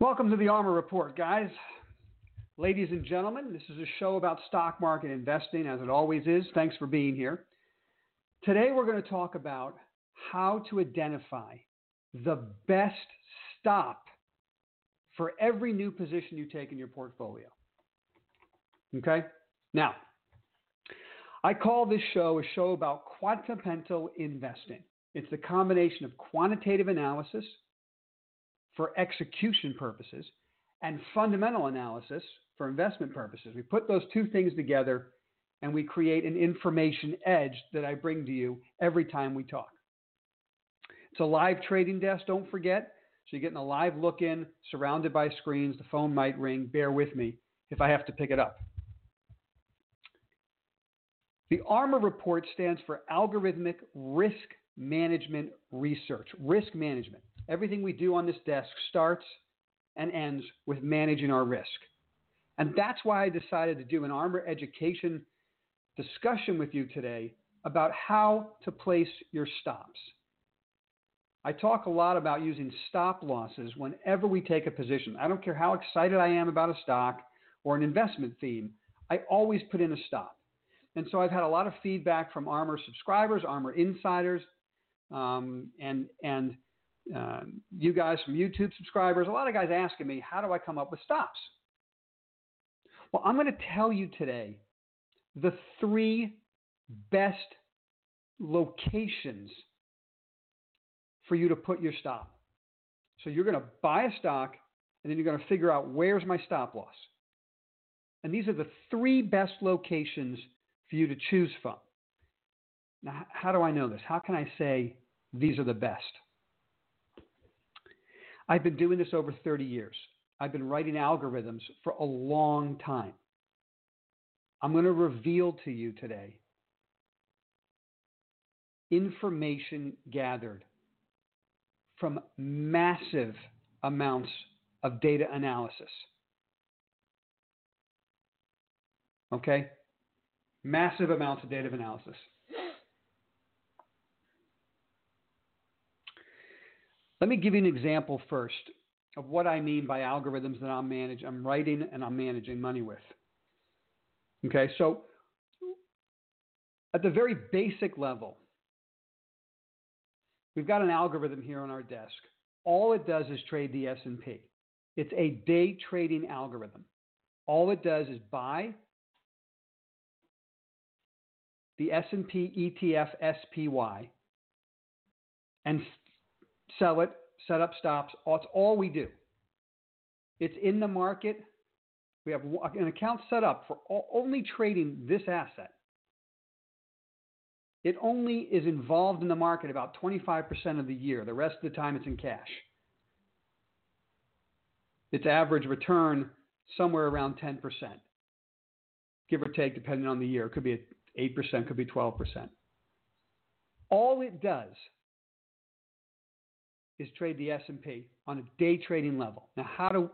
Welcome to the ARMR Report, guys. Ladies and gentlemen, this is a show about stock market investing, as it always is. Thanks for being here. Today, we're going to talk about how to identify the best stop for every new position you take in your portfolio. Okay? Now, I call this show a show about quantamental investing. It's the combination of quantitative analysis for execution purposes and fundamental analysis for investment purposes. We put those two things together and we create an information edge that I bring to you every time we talk. It's a live trading desk, don't forget. So you're getting a live look in, surrounded by screens. The phone might ring. Bear with me if I have to pick it up. The ARMR report stands for Algorithmic Risk Management Research. Risk management. Everything we do on this desk starts and ends with managing our risk. And that's why I decided to do an ARMR education discussion with you today about how to place your stops. I talk a lot about using stop losses whenever we take a position. I don't care how excited I am about a stock or an investment theme, I always put in a stop. And so I've had a lot of feedback from ARMR subscribers, ARMR insiders, um, and and um, you guys from YouTube subscribers, a lot of guys asking me, how do I come up with stops? Well, I'm going to tell you today the three best locations for you to put your stop. So you're going to buy a stock and then you're going to figure out where's my stop loss. And these are the three best locations for you to choose from. Now, how do I know this? How can I say these are the best? I've been doing this over 30 years. I've been writing algorithms for a long time. I'm going to reveal to you today information gathered from massive amounts of data analysis. Okay? Massive amounts of data analysis. Let me give you an example first of what I mean by algorithms that I'm managing, I'm writing and I'm managing money with. Okay, so at the very basic level, we've got an algorithm here on our desk. All it does is trade the S&P. It's a day trading algorithm. All it does is buy the S&P ETF SPY and sell it, set up stops. It's all we do. It's in the market. We have an account set up for only trading this asset. It only is involved in the market about 25% of the year. The rest of the time, it's in cash. Its average return somewhere around 10%, give or take, depending on the year. It could be 8%, could be 12%. All it does is trade the S&P on a day trading level. Now, how do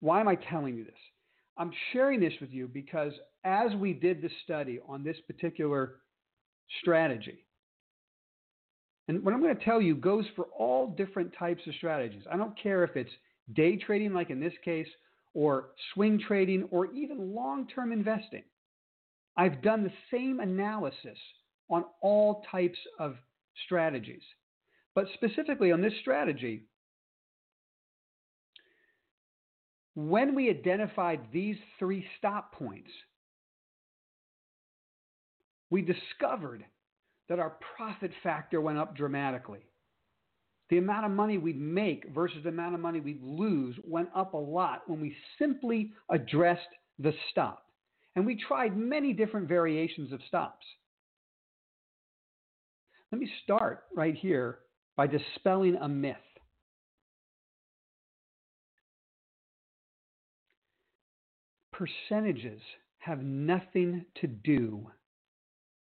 why am I telling you this? I'm sharing this with you because as we did the study on this particular strategy, and what I'm going to tell you goes for all different types of strategies. I don't care if it's day trading, like in this case, or swing trading, or even long term investing. I've done the same analysis on all types of strategies. But specifically on this strategy, when we identified these three stop points, we discovered that our profit factor went up dramatically. The amount of money we'd make versus the amount of money we'd lose went up a lot when we simply addressed the stop. And we tried many different variations of stops. Let me start right here by dispelling a myth. Percentages have nothing to do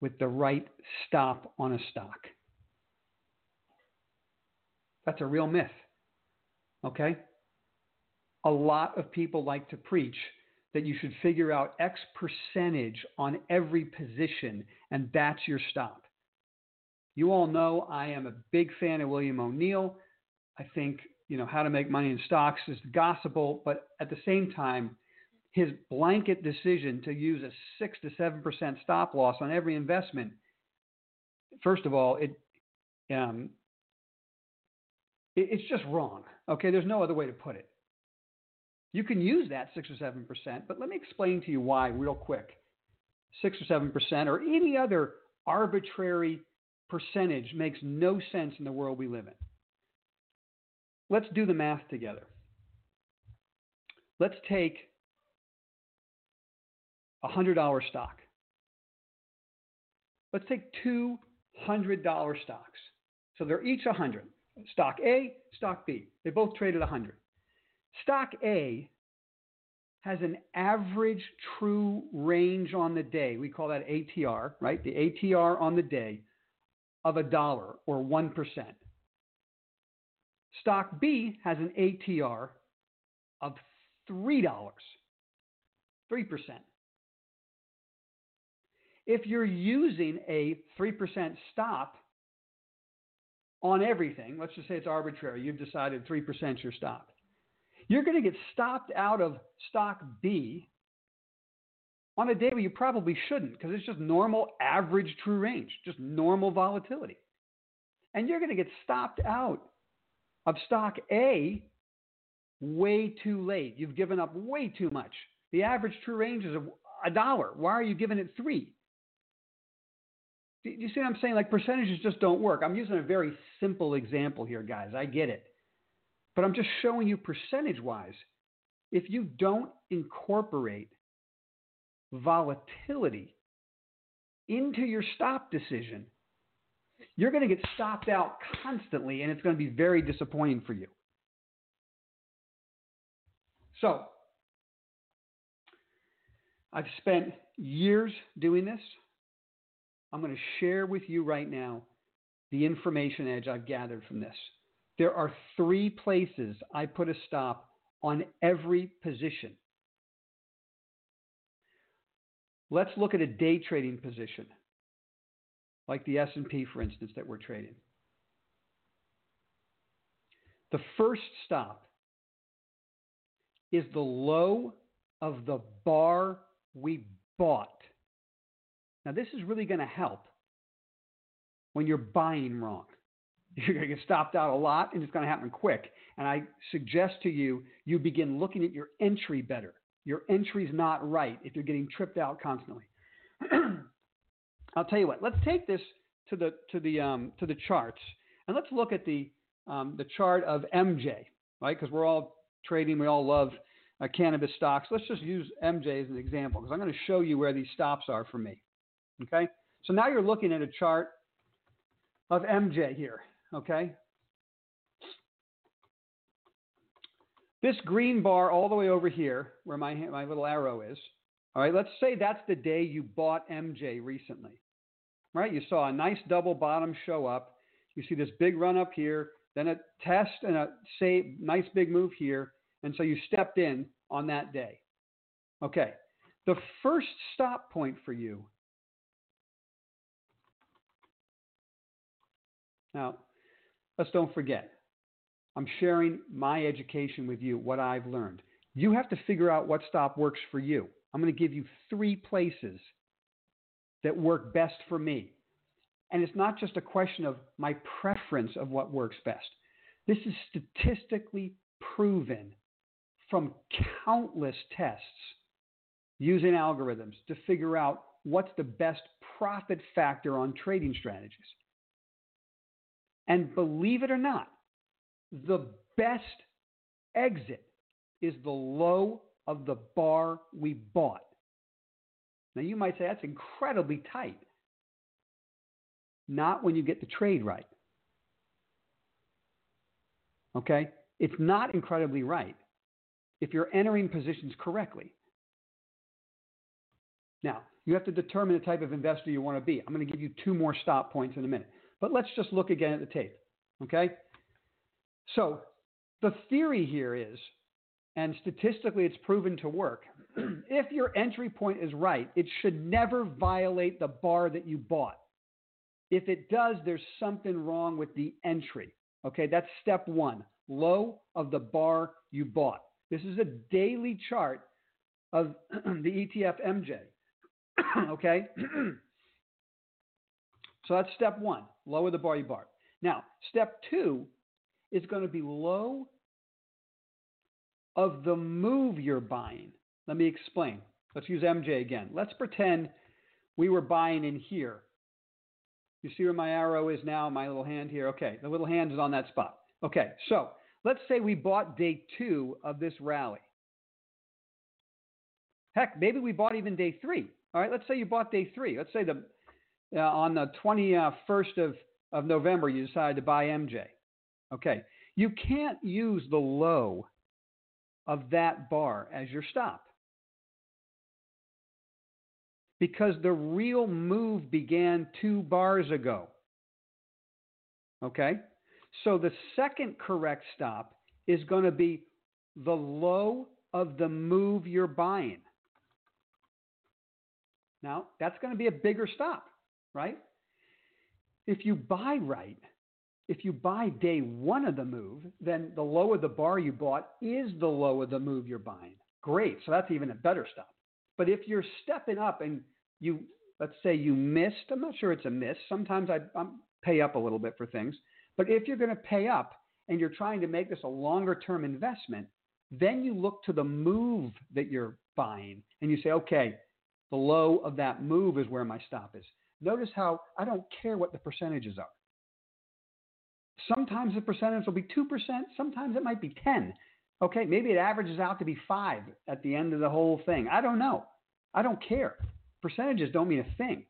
with the right stop on a stock. That's a real myth. Okay? A lot of people like to preach that you should figure out X percentage on every position, and that's your stop. You all know I am a big fan of William O'Neill. I think, you know, how to make money in stocks is gospel, but at the same time, his blanket decision to use a six to seven percent stop loss on every investment, first of all, it, um, it it's just wrong. Okay, there's no other way to put it. You can use that six or seven percent, but let me explain to you why real quick. Six or seven percent, or any other arbitrary percentage, makes no sense in the world we live in. Let's do the math together. Let's take a $100 stock. Let's take two $100 stocks. So they're each 100. Stock A, stock B. They both trade at 100. Stock A has an average true range on the day. We call that ATR, right? The ATR on the day of a dollar or 1%. Stock B has an ATR of $3, 3% if you're using a 3% stop on everything, let's just say it's arbitrary, you've decided 3% is your stop, you're going to get stopped out of stock B on a day where you probably shouldn't because it's just normal average true range, just normal volatility. And you're going to get stopped out of stock A way too late. You've given up way too much. The average true range is a, dollar. Why are you giving it three? Do you see what I'm saying? Like percentages just don't work. I'm using a very simple example here, guys. I get it. But I'm just showing you percentage wise. If you don't incorporate volatility into your stop decision, you're going to get stopped out constantly and it's going to be very disappointing for you. So, I've spent years doing this. I'm going to share with you right now the information edge I've gathered from this. There are three places I put a stop on every position. Let's look at a day trading position, like the S&P for instance that we're trading. The first stop is the low of the bar we bought. Now, this is really going to help when you're buying wrong. You're going to get stopped out a lot and it's going to happen quick. And I suggest to you, you begin looking at your entry better. Your entry's not right if you're getting tripped out constantly. I'll tell you what. Let's take this to the to the um, to the charts and let's look at the um, the chart of MJ, right? Because we're all trading, we all love uh, cannabis stocks. Let's just use MJ as an example because I'm going to show you where these stops are for me. Okay? So now you're looking at a chart of MJ here. Okay? This green bar all the way over here, where my, my little arrow is, all right, let's say that's the day you bought MJ recently. Right? You saw a nice double bottom show up. You see this big run up here, then a test and a say nice big move here, and so you stepped in on that day. Okay. The first stop point for you Now, let's don't forget, I'm sharing my education with you, what I've learned. You have to figure out what stop works for you. I'm going to give you three places that work best for me. And it's not just a question of my preference of what works best. This is statistically proven from countless tests using algorithms to figure out what's the best profit factor on trading strategies. And believe it or not, the best exit is the low of the bar we bought. Now you might say that's incredibly tight. Not when you get the trade right. Okay? It's not incredibly right if you're entering positions correctly. Now, you have to determine the type of investor you want to be. I'm going to give you two more stop points in a minute. But let's just look again at the tape. Okay? So, the theory here is, and statistically it's proven to work, if your entry point is right, it should never violate the bar that you bought. If it does, there's something wrong with the entry. Okay, that's step one low of the bar you bought. This is a daily chart of the ETF MJ. okay? so that's step one lower the bar you bought. Now, step two is going to be low of the move you're buying. Let me explain. Let's use MJ again. Let's pretend we were buying in here. You see where my arrow is now, my little hand here? Okay, the little hand is on that spot. Okay, so let's say we bought day two of this rally. Heck, maybe we bought even day three. All right, let's say you bought day three. Let's say the uh, on the 21st of, of November you decided to buy MJ. Okay, you can't use the low of that bar as your stop because the real move began two bars ago. Okay? So the second correct stop is going to be the low of the move you're buying. Now, that's going to be a bigger stop, right? If you buy right, if you buy day one of the move, then the low of the bar you bought is the low of the move you're buying. Great. So that's even a better stop. But if you're stepping up and you, let's say you missed, I'm not sure it's a miss. Sometimes I I'm pay up a little bit for things. But if you're going to pay up and you're trying to make this a longer term investment, then you look to the move that you're buying and you say, okay, the low of that move is where my stop is. Notice how I don't care what the percentages are. Sometimes the percentage will be 2%, sometimes it might be 10. Okay, maybe it averages out to be 5 at the end of the whole thing. I don't know. I don't care. Percentages don't mean a thing.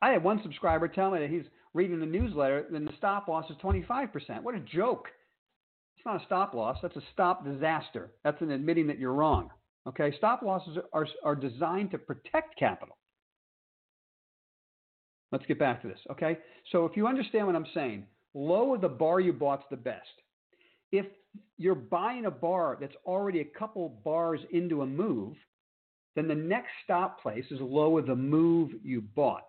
I had one subscriber tell me that he's reading the newsletter and the stop loss is 25%. What a joke. It's not a stop loss, that's a stop disaster. That's an admitting that you're wrong. Okay, stop losses are, are designed to protect capital. Let's get back to this. Okay, so if you understand what I'm saying, lower the bar you bought's the best. If you're buying a bar that's already a couple bars into a move, then the next stop place is lower the move you bought.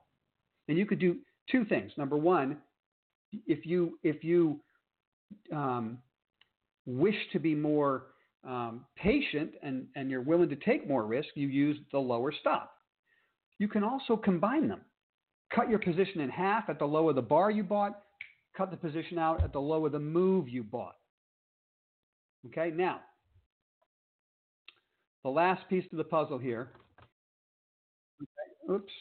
And you could do two things. Number one, if you if you um, wish to be more um, patient and, and you're willing to take more risk, you use the lower stop. You can also combine them. Cut your position in half at the low of the bar you bought, cut the position out at the low of the move you bought. Okay, now, the last piece of the puzzle here. Okay, oops.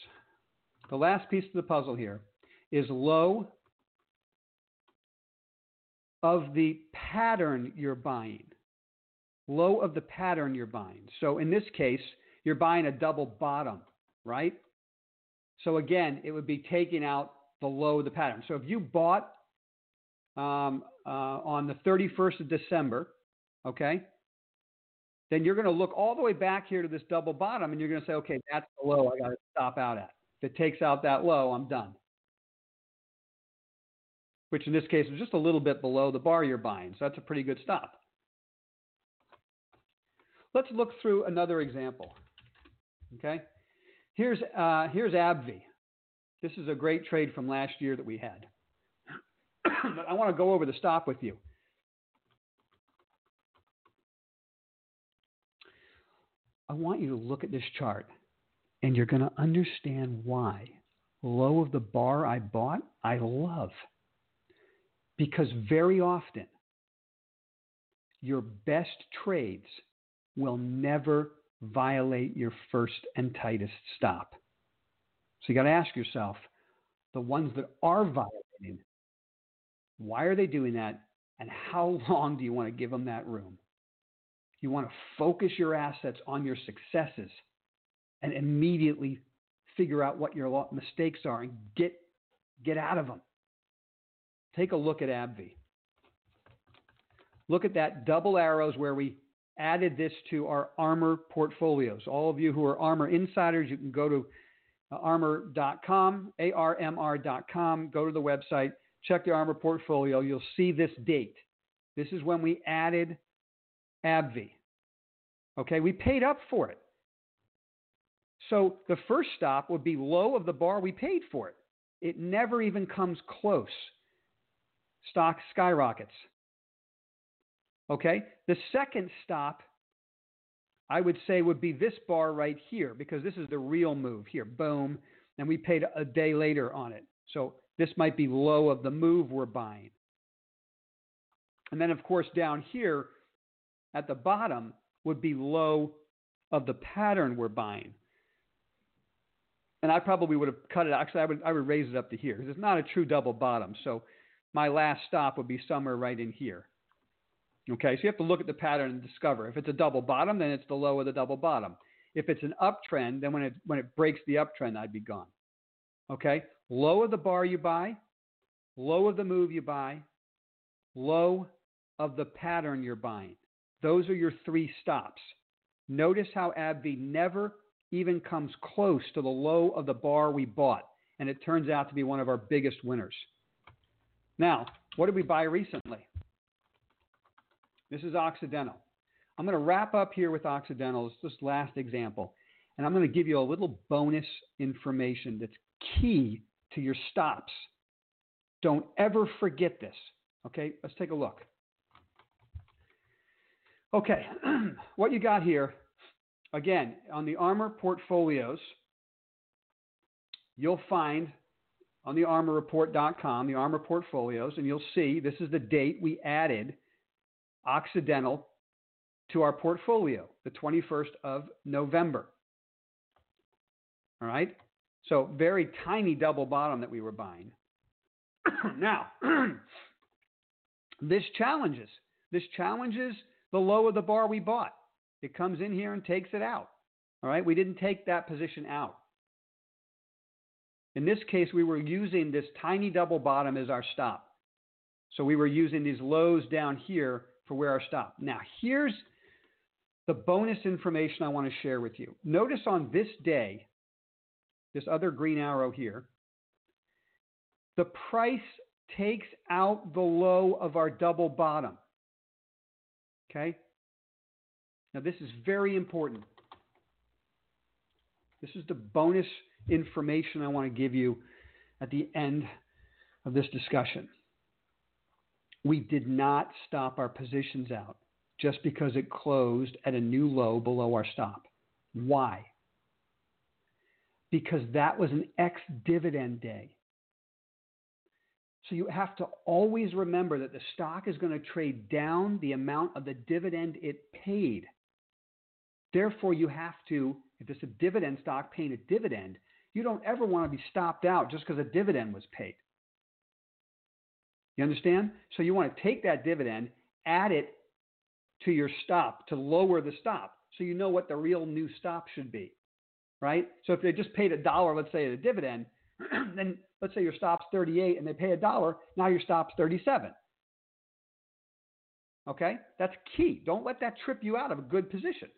The last piece of the puzzle here is low of the pattern you're buying low of the pattern you're buying. So in this case, you're buying a double bottom, right? So again, it would be taking out below the pattern. So if you bought um, uh, on the 31st of December, okay, then you're going to look all the way back here to this double bottom and you're going to say, okay, that's the low I got to stop out at. If it takes out that low, I'm done. Which in this case is just a little bit below the bar you're buying. So that's a pretty good stop. Let's look through another example. Okay, here's uh, here's AbbVie. This is a great trade from last year that we had. but I want to go over the stop with you. I want you to look at this chart and you're going to understand why low of the bar I bought, I love. Because very often, your best trades will never violate your first and tightest stop. So you got to ask yourself the ones that are violating, why are they doing that? And how long do you want to give them that room? You want to focus your assets on your successes and immediately figure out what your mistakes are and get get out of them. Take a look at AbbVie. Look at that double arrows where we added this to our ARMR portfolios. All of you who are ARMR insiders, you can go to uh, ARMR.com, A-R-M-R.com, go to the website, check the ARMR portfolio. You'll see this date. This is when we added AbbVie. Okay, we paid up for it. So the first stop would be low of the bar we paid for it. It never even comes close. Stock skyrockets. Okay, the second stop I would say would be this bar right here because this is the real move here. Boom. And we paid a day later on it. So this might be low of the move we're buying. And then, of course, down here at the bottom would be low of the pattern we're buying. And I probably would have cut it. Actually, I would I would raise it up to here because it's not a true double bottom. So my last stop would be somewhere right in here. Okay, so you have to look at the pattern and discover. If it's a double bottom, then it's the low of the double bottom. If it's an uptrend, then when it when it breaks the uptrend, I'd be gone. Okay, low of the bar you buy, low of the move you buy, low of the pattern you're buying. Those are your three stops. Notice how AbbVie never even comes close to the low of the bar we bought, and it turns out to be one of our biggest winners. Now, what did we buy recently? This is Occidental. I'm going to wrap up here with Occidental as this last example, and I'm going to give you a little bonus information that's key to your stops. Don't ever forget this. Okay, let's take a look. Okay, what you got here, again, on the ARMR portfolios, you'll find on the ARMRreport.com, the ARMR portfolios, and you'll see this is the date we added Occidental to our portfolio, the 21st of November. All right? So, very tiny double bottom that we were buying. now, this challenges. This challenges the low of the bar we bought. It comes in here and takes it out. All right? We didn't take that position out. In this case, we were using this tiny double bottom as our stop. So we were using these lows down here for where our stop. Now, here's the bonus information I want to share with you. Notice on this day, this other green arrow here, the price takes out the low of our double bottom. Okay? Now, this is very important. This is the bonus information I want to give you at the end of this discussion we did not stop our positions out just because it closed at a new low below our stop. Why? Because that was an ex dividend day. So you have to always remember that the stock is going to trade down the amount of the dividend it paid. Therefore, you have to, if it's a dividend stock paying a dividend, you don't ever want to be stopped out just because a dividend was paid. You understand? So you want to take that dividend, add it to your stop to lower the stop so you know what the real new stop should be. Right? So if they just paid a dollar, let's say, at a dividend, then let's say your stop's 38 and they pay a dollar, now your stop's 37. Okay? That's key. Don't let that trip you out of a good position.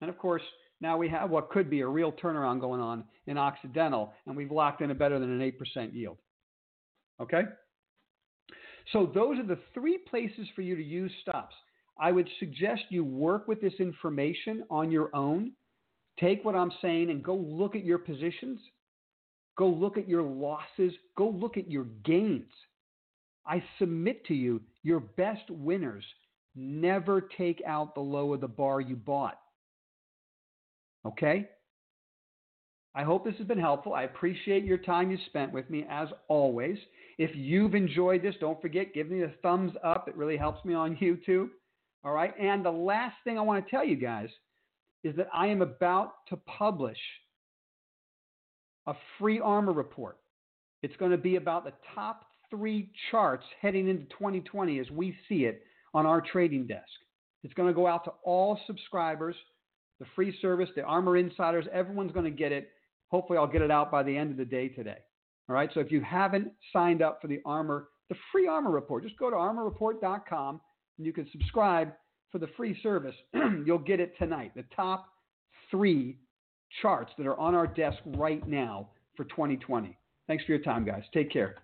And of course, now we have what could be a real turnaround going on in Occidental, and we've locked in a better than an 8% yield. Okay? So those are the three places for you to use stops. I would suggest you work with this information on your own. Take what I'm saying and go look at your positions. Go look at your losses. Go look at your gains. I submit to you, your best winners never take out the low of the bar you bought. Okay? I hope this has been helpful. I appreciate your time you spent with me as always. If you've enjoyed this, don't forget, give me a thumbs up. It really helps me on YouTube. All right. And the last thing I want to tell you guys is that I am about to publish a free ARMR report. It's going to be about the top three charts heading into 2020 as we see it on our trading desk. It's going to go out to all subscribers the free service, the ARMR Insiders. Everyone's going to get it. Hopefully, I'll get it out by the end of the day today. All right. So if you haven't signed up for the ARMR, the free ARMR report, just go to ARMRreport.com and you can subscribe for the free service. You'll get it tonight. The top three charts that are on our desk right now for 2020. Thanks for your time, guys. Take care.